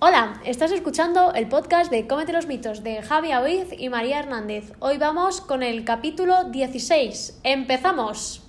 Hola, estás escuchando el podcast de Cómete los mitos de Javi Aoiz y María Hernández. Hoy vamos con el capítulo 16. ¡Empezamos!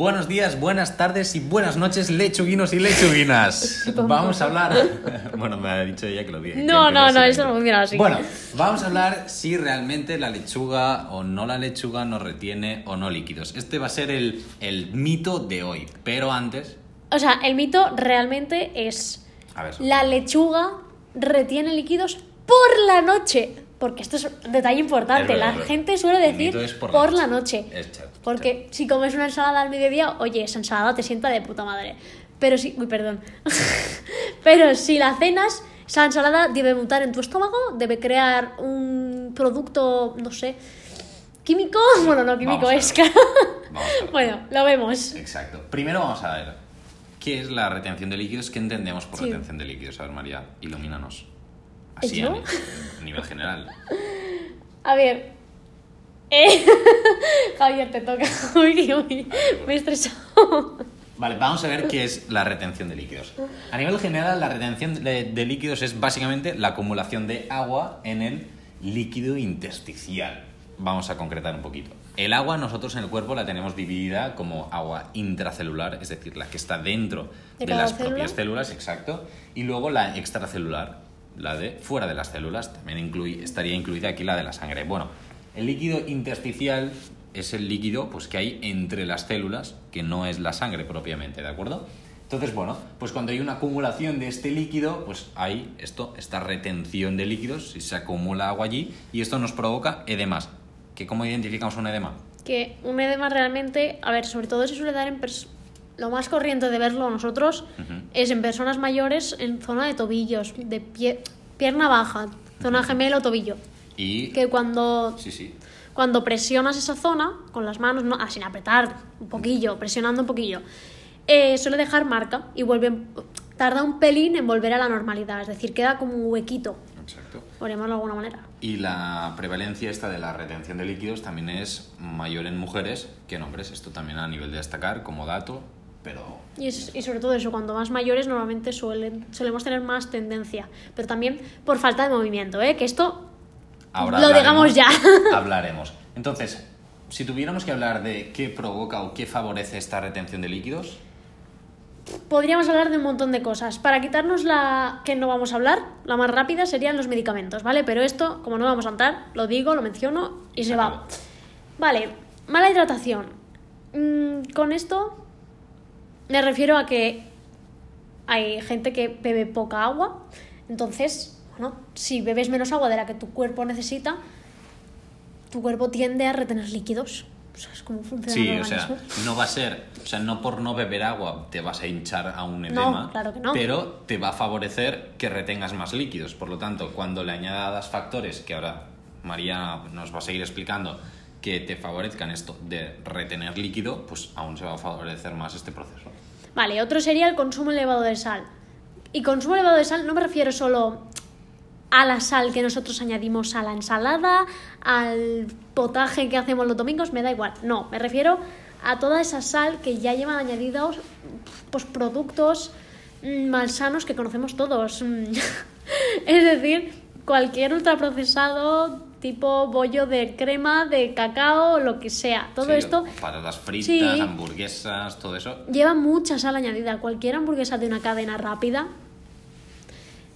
Buenos días, buenas tardes y buenas noches, lechuguinos y lechuguinas. Vamos a hablar. Bueno, me ha dicho ella que lo dije. No, no, no, eso no funciona así. Bueno, vamos a hablar si realmente la lechuga o no la lechuga nos retiene o no líquidos. Este va a ser el, el mito de hoy. Pero antes. O sea, el mito realmente es A ver. la lechuga retiene líquidos por la noche. Porque esto es un detalle importante. Es verdad, la gente suele El decir mito es por, la noche. Es Porque si comes una ensalada al mediodía, oye, esa ensalada te sienta de puta madre. Pero si. Uy, perdón. Pero si la cenas, esa ensalada debe mutar en tu estómago, debe crear un producto, no sé. ¿Químico? Bueno, no, químico es. ver. bueno, lo vemos. Exacto. Primero vamos a ver qué es la retención de líquidos, qué entendemos por Sí. retención de líquidos. A ver, María, ilumínanos. Así, ¿Yo? a, ni- a nivel general. A ver. Eh, Javier, te toca. Uy, uy, me he estresado. Vale, vamos a ver qué es la retención de líquidos. A nivel general, la retención de, de líquidos es básicamente la acumulación de agua en el líquido intersticial. Vamos a concretar un poquito. El agua nosotros en el cuerpo la tenemos dividida como agua intracelular, es decir, la que está dentro ¿De las célula? propias células, exacto, y luego la extracelular, la de fuera de las células, también incluye- estaría incluida aquí la de la sangre. Bueno, el líquido intersticial es el líquido pues, que hay entre las células, que no es la sangre propiamente, ¿de acuerdo? Entonces, bueno, pues cuando hay una acumulación de este líquido, pues hay esto, esta retención de líquidos, y se acumula agua allí, y esto nos provoca edemas. ¿Que ¿Cómo identificamos un edema? Que un edema realmente, a ver, sobre todo se suele dar en lo más corriente de verlo nosotros es en personas mayores en zona de tobillos, de pie- pierna baja, zona gemelo, tobillo. Y... Que cuando, Sí, sí. cuando presionas esa zona con las manos, no, ah, sin apretar un poquillo, presionando un poquillo, eh, suele dejar marca y vuelve, tarda un pelín en volver a la normalidad, es decir, queda como un huequito, Exacto. por llamarlo de alguna manera. Y la prevalencia esta de la retención de líquidos también es mayor en mujeres que en hombres. Esto también a nivel de destacar como dato, pero Y, es- y sobre todo eso, cuando más mayores normalmente suelen, solemos tener más tendencia, pero también por falta de movimiento, ¿eh? que esto ahora Lo digamos ya. hablaremos. Entonces, si tuviéramos que hablar de qué provoca o qué favorece esta retención de líquidos, podríamos hablar de un montón de cosas. Para quitarnos la que no vamos a hablar, la más rápida serían los medicamentos, ¿vale? Pero esto, como no vamos a entrar, lo digo, lo menciono y se va. Vale, mala hidratación. Mm, con esto me refiero a que hay gente que bebe poca agua, entonces, bueno, si bebes menos agua de la que tu cuerpo necesita, tu cuerpo tiende a retener líquidos. ¿Sabes cómo funciona sí, el o sea, no va a ser, o sea, no por no beber agua te vas a hinchar a un No, edema, claro que no. pero te va a favorecer que retengas más líquidos. Por lo tanto, cuando le añadas factores que ahora María nos va a seguir explicando que te favorezcan esto de retener líquido, pues aún se va a favorecer más este proceso. Vale, otro sería el consumo elevado de sal. Y consumo elevado de sal no me refiero solo a la sal que nosotros añadimos a la ensalada, al potaje que hacemos los domingos, me da igual. No, me refiero a toda esa sal que ya llevan añadidos pues, productos mm, malsanos que conocemos todos. Es decir, cualquier ultraprocesado tipo bollo de crema, de cacao, lo que sea. Todo Sí, esto Patatas fritas, Sí. hamburguesas, todo eso. lleva mucha sal añadida. Cualquier hamburguesa de una cadena rápida.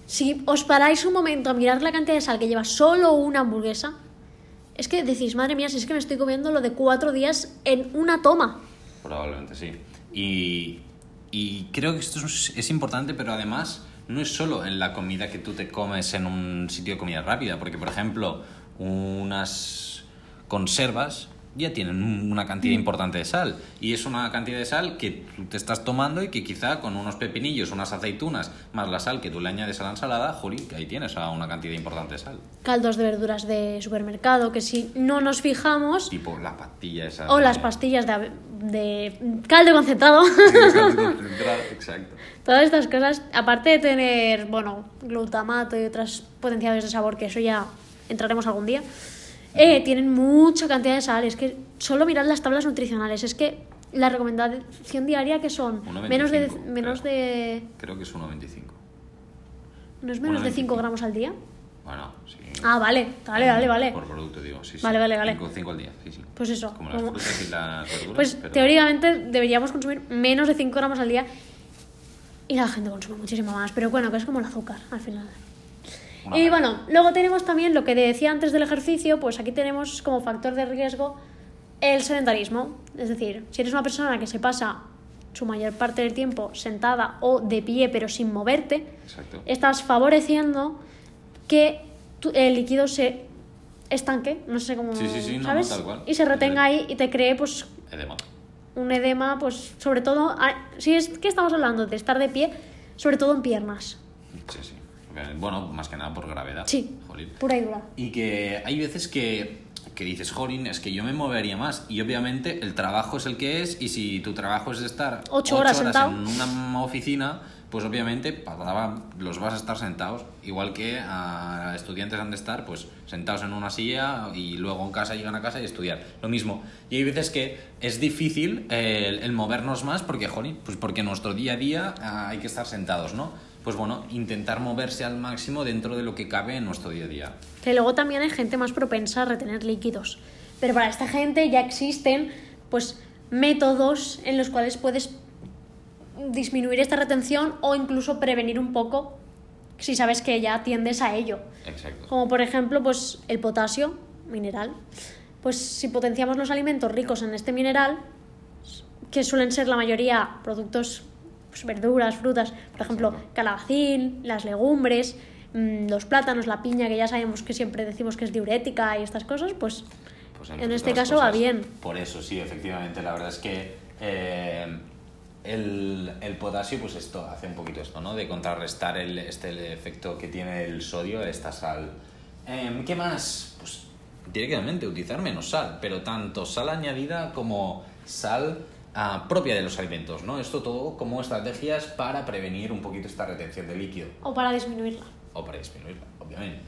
Si os paráis un momento a mirar la cantidad de sal que lleva solo una hamburguesa, es que decís, madre mía, si es que me estoy comiendo lo de cuatro días en una toma. Probablemente sí. Y, y creo que esto es, es importante, pero además no es solo en la comida que tú te comes en un sitio de comida rápida, porque por ejemplo unas conservas ya tienen un- una cantidad importante de sal y es una cantidad de sal que tú te estás tomando y que quizá con unos pepinillos, unas aceitunas, más la sal que tú le añades a la ensalada, jolín, que ahí tienes a una cantidad importante de sal. Caldos de verduras de supermercado, que si no nos fijamos, Tipo la pastilla esa. o de- las pastillas de, caldo concentrado. Exacto. Todas estas cosas, aparte de tener, bueno, glutamato y otros potenciadores de sabor, que eso ya entraremos algún día, eh, tienen mucha cantidad de sal. Es que solo mirad las tablas nutricionales. Es que la recomendación diaria que son 1,25, menos de creo. menos de Creo que es 1,25. no es menos de 5 1,25. gramos al día. Bueno, sí. Ah, vale, vale, vale, vale. Por producto, digo, sí, sí. Vale, vale, vale. 5 al día, sí, sí. Pues eso, Como las frutas y las verduras. Pues pero- teóricamente deberíamos consumir menos de 5 gramos al día y la gente consume muchísimo más, pero bueno, que es como el azúcar al final. Una y bueno, luego tenemos también lo que decía antes del ejercicio, pues aquí tenemos como factor de riesgo el sedentarismo. Es decir, si eres una persona que se pasa su mayor parte del tiempo sentada o de pie pero sin moverte, Exacto. estás favoreciendo que tu- el líquido se estanque, no sé cómo, Sí, sí, sí, no, no, ¿sabes? tal cual. Y se retenga ahí y te cree pues Edema. un edema, pues sobre todo, ah, si es que estamos hablando de estar de pie, sobre todo en piernas. Sí, sí. Bueno, más que nada por gravedad. Sí, Jolín. pura y dura. Y que hay veces que, que dices, Jorin, es que yo me movería más. Y obviamente el trabajo es el que es. Y si tu trabajo es estar Ocho horas sentado. en una oficina, pues obviamente para- los vas a estar sentados. Igual que a estudiantes han de estar pues sentados en una silla y luego en casa llegan a casa y estudiar. Lo mismo. Y hay veces que es difícil el, el movernos más porque, Jorin, pues porque nuestro día a día ah, hay que estar sentados, ¿no? Pues bueno, intentar moverse al máximo dentro de lo que cabe en nuestro día a día. Que luego también hay gente más propensa a retener líquidos. Pero para esta gente ya existen pues métodos en los cuales puedes disminuir esta retención o incluso prevenir un poco si sabes que ya tiendes a ello. Exacto. Como por ejemplo, pues el potasio mineral. Pues si potenciamos los alimentos ricos en este mineral, que suelen ser la mayoría productos, pues, verduras, frutas, por ejemplo, calabacín, las legumbres, mm, los plátanos, la piña, que ya sabemos que siempre decimos que es diurética y estas cosas, pues Pues en este caso va bien. Por eso, sí, efectivamente, la verdad es que eh, el, el potasio, pues esto hace un poquito esto, ¿no? De contrarrestar el, este el efecto que tiene el sodio, esta sal. Em, ¿Qué más? Pues directamente utilizar menos sal, pero tanto sal añadida como sal ah, propia de los alimentos, ¿no? Esto todo como estrategias para prevenir un poquito esta retención de líquido O para disminuirla. o para disminuirla, obviamente.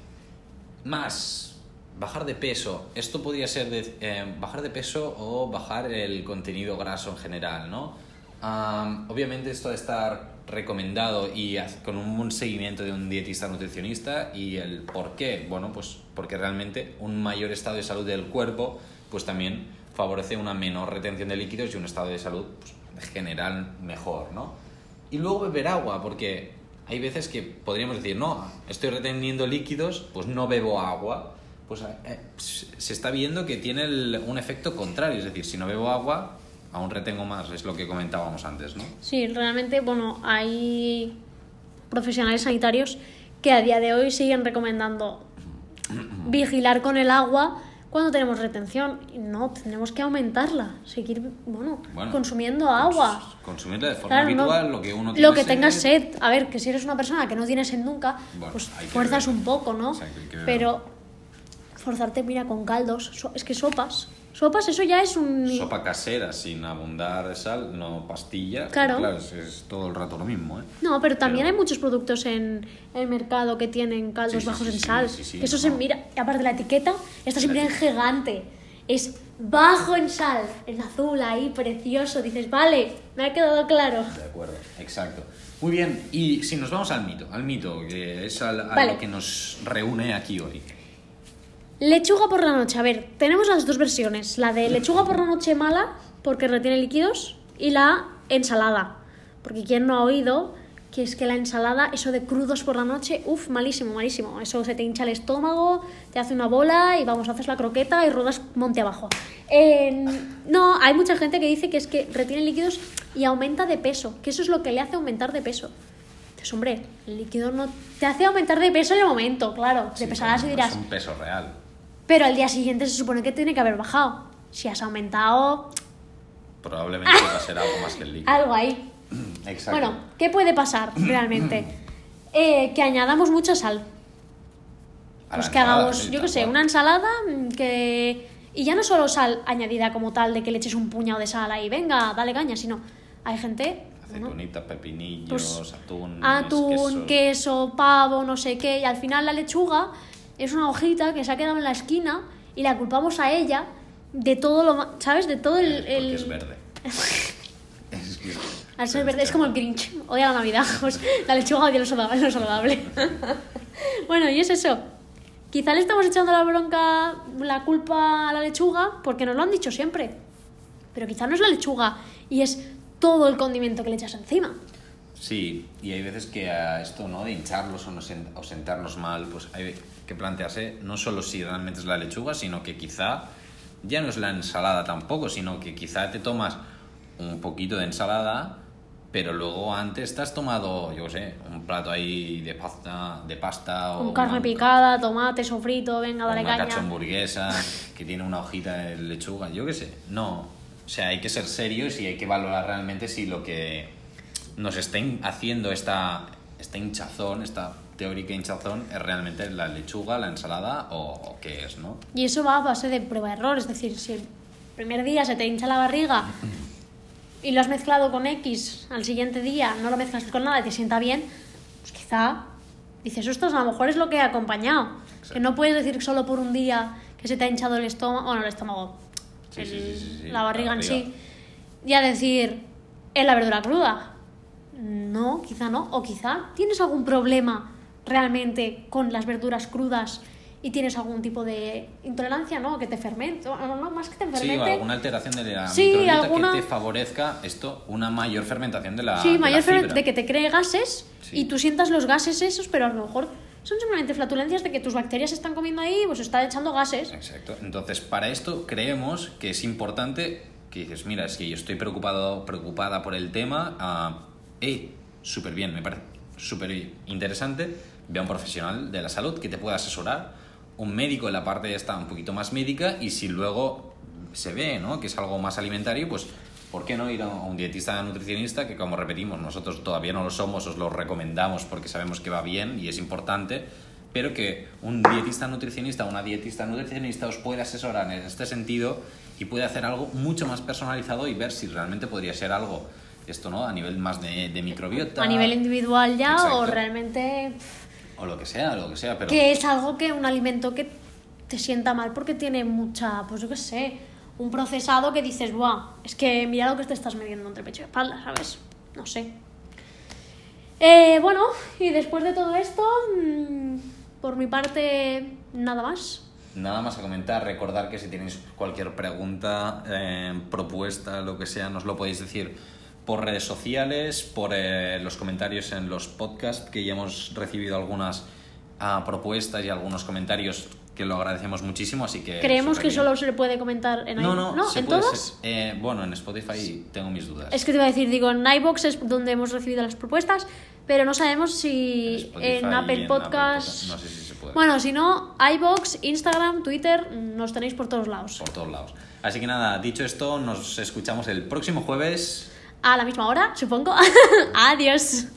Más, bajar de peso. Esto podría ser de, eh, bajar de peso o bajar el contenido graso en general, ¿no? Am, obviamente esto de estar recomendado y con un seguimiento de un dietista nutricionista y el por qué, bueno, pues porque realmente un mayor estado de salud del cuerpo pues también favorece una menor retención de líquidos y un estado de salud pues, en general mejor, ¿no? Y luego beber agua, porque hay veces que podríamos decir, no, estoy reteniendo líquidos, pues no bebo agua. Pues eh, se está viendo que tiene el- un efecto contrario, es decir, si no bebo agua, aún retengo más, es lo que comentábamos antes, ¿no? Sí, realmente, bueno, hay profesionales sanitarios que a día de hoy siguen recomendando vigilar con el agua cuando tenemos retención. Y no, tenemos que aumentarla, seguir, bueno, Bueno, consumiendo agua. Cons- Consumirla de forma Claro, no. habitual, lo que uno tiene Lo que tengas sed. A ver, que si eres una persona que no tiene sed nunca, Bueno, pues fuerzas un poco, ¿no? Pero forzarte, mira, con caldos. es que sopas. Sopas, eso ya es un. Sopa casera sin abundar de sal, no pastilla. Claro. es, es todo el rato lo mismo, ¿eh? No, pero también Pero- hay muchos productos en el mercado que tienen caldos Sí, bajos sí, en sal. sí, sí, que eso se mira, aparte la etiqueta, está siempre en gigante. Es bajo en sal, en azul ahí, precioso. Dices, vale, me ha quedado claro. De acuerdo, exacto. Muy bien, y si nos vamos al mito, al mito, que es al- a lo que nos reúne aquí hoy. Lechuga por la noche. A ver, tenemos las dos versiones. La de lechuga por la noche mala, porque retiene líquidos, y la ensalada. Porque quien no ha oído que es que la ensalada, eso de crudos por la noche, uff, malísimo, malísimo. Eso se te hincha el estómago, te hace una bola y vamos, haces la croqueta y ruedas monte abajo. Eh, no, hay mucha gente que dice que es que retiene líquidos y aumenta de peso, que eso es lo que le hace aumentar de peso. Entonces, hombre, el líquido no te hace aumentar de peso en el momento, claro. Te Sí, pesarás y dirás, Es un peso real. Pero al día siguiente se supone que tiene que haber bajado. Si has aumentado Probablemente va a ser algo más que el líquido. algo ahí. Exacto. Bueno, ¿qué puede pasar realmente? Eh, que añadamos mucha sal. A Pues que ensalada, hagamos, sí, yo qué sé, cual. una ensalada mm, que... Y ya no solo sal añadida como tal, de que le eches un puñado de sal ahí, venga, dale caña, sino hay gente... bueno, Aceitunitas, pepinillos, pues, atún, atún, queso. queso, pavo, no sé qué, y al final la lechuga es una hojita que se ha quedado en la esquina y la culpamos a ella de todo lo, ¿sabes? De todo el... Es verde. Es que- Al ser verde, es como el Grinch, odia la Navidad, pues, la lechuga odia lo saludable. Lo saludable. bueno, y es eso. Quizá le estamos echando la bronca, la culpa a la lechuga, porque nos lo han dicho siempre. Pero quizá no es la lechuga y es todo el condimento que le echas encima. Sí, y hay veces que a esto, ¿no? De hincharlos o, no sen- o sentarnos mal, pues hay que plantearse no solo si realmente es la lechuga, sino que quizá ya no es la ensalada tampoco, sino que quizá te tomas un poquito de ensalada, pero luego antes te has tomado, yo sé, un plato ahí de pasta, de pasta o Con carne una- picada, tomate, sofrito, venga, dale una caña. cacho hamburguesa que tiene una hojita de lechuga, yo qué sé. No, o sea, hay que ser serios y hay que valorar realmente si lo que nos está hin- haciendo esta, esta hinchazón, esta teórica hinchazón, es realmente la lechuga, la ensalada o, o qué es, ¿no? Y eso va a base de prueba-error, es decir, si el primer día se te hincha la barriga y lo has mezclado con X, al siguiente día no lo mezclas con nada y te sienta bien, pues quizá dices, ostras, a lo mejor es lo que ha acompañado. Exacto. Que no puedes decir solo por un día que se te ha hinchado el estómago, bueno, el estómago, Sí, el- sí, sí, sí, sí, la barriga en sí, y a decir, es la verdura cruda. No, quizá no. O quizá tienes algún problema realmente con las verduras crudas y tienes algún tipo de intolerancia, ¿no? Que te fermente. No, no, más que te Sí, fermente. o alguna alteración de la Sí, microbiota alguna- que te favorezca esto, una mayor fermentación de la Sí, de mayor la fibra. de que te cree gases Sí. y tú sientas los gases esos, pero a lo mejor son simplemente flatulencias de que tus bacterias están comiendo ahí, pues está echando gases. Exacto. Entonces, para esto creemos que es importante que dices, mira, es que yo estoy preocupado, preocupada por el tema. ah, eh, súper bien, me parece súper interesante. Ve a un profesional de la salud que te pueda asesorar, un médico en la parte esta un poquito más médica y si luego se ve ¿no? que es algo más alimentario, pues ¿por qué no ir a un dietista nutricionista que como repetimos nosotros todavía no lo somos, os lo recomendamos porque sabemos que va bien y es importante, pero que un dietista nutricionista o una dietista nutricionista os puede asesorar en este sentido y puede hacer algo mucho más personalizado y ver si realmente podría ser algo esto no a nivel más de, de microbiota A nivel individual ya o realmente o lo que sea lo que sea pero que es algo que un alimento que te sienta mal porque tiene mucha, pues yo qué sé, un procesado que dices, buah, es que mira lo que te estás metiendo entre pecho y espalda, ¿sabes? No sé. Eh, bueno, y después de todo esto, mm, por mi parte, nada más. Nada más a comentar, recordar que si tenéis cualquier pregunta, eh, propuesta, lo que sea, nos lo podéis decir por redes sociales, por eh, los comentarios en los podcasts, que ya hemos recibido algunas ah, propuestas y algunos comentarios que lo agradecemos muchísimo, así que... Creemos que solo se le puede comentar en No, iVoox. no, se ¿En ser- eh, bueno, en Spotify tengo mis dudas. Es que te iba a decir, digo, en iBox es donde hemos recibido las propuestas, pero no sabemos si en Apple en Podcast. No sé si se puede. Bueno, si no, iBox, Instagram, Twitter, nos tenéis por todos lados. Por todos lados. Así que nada, dicho esto, nos escuchamos el próximo jueves. A la misma hora, supongo. Adiós.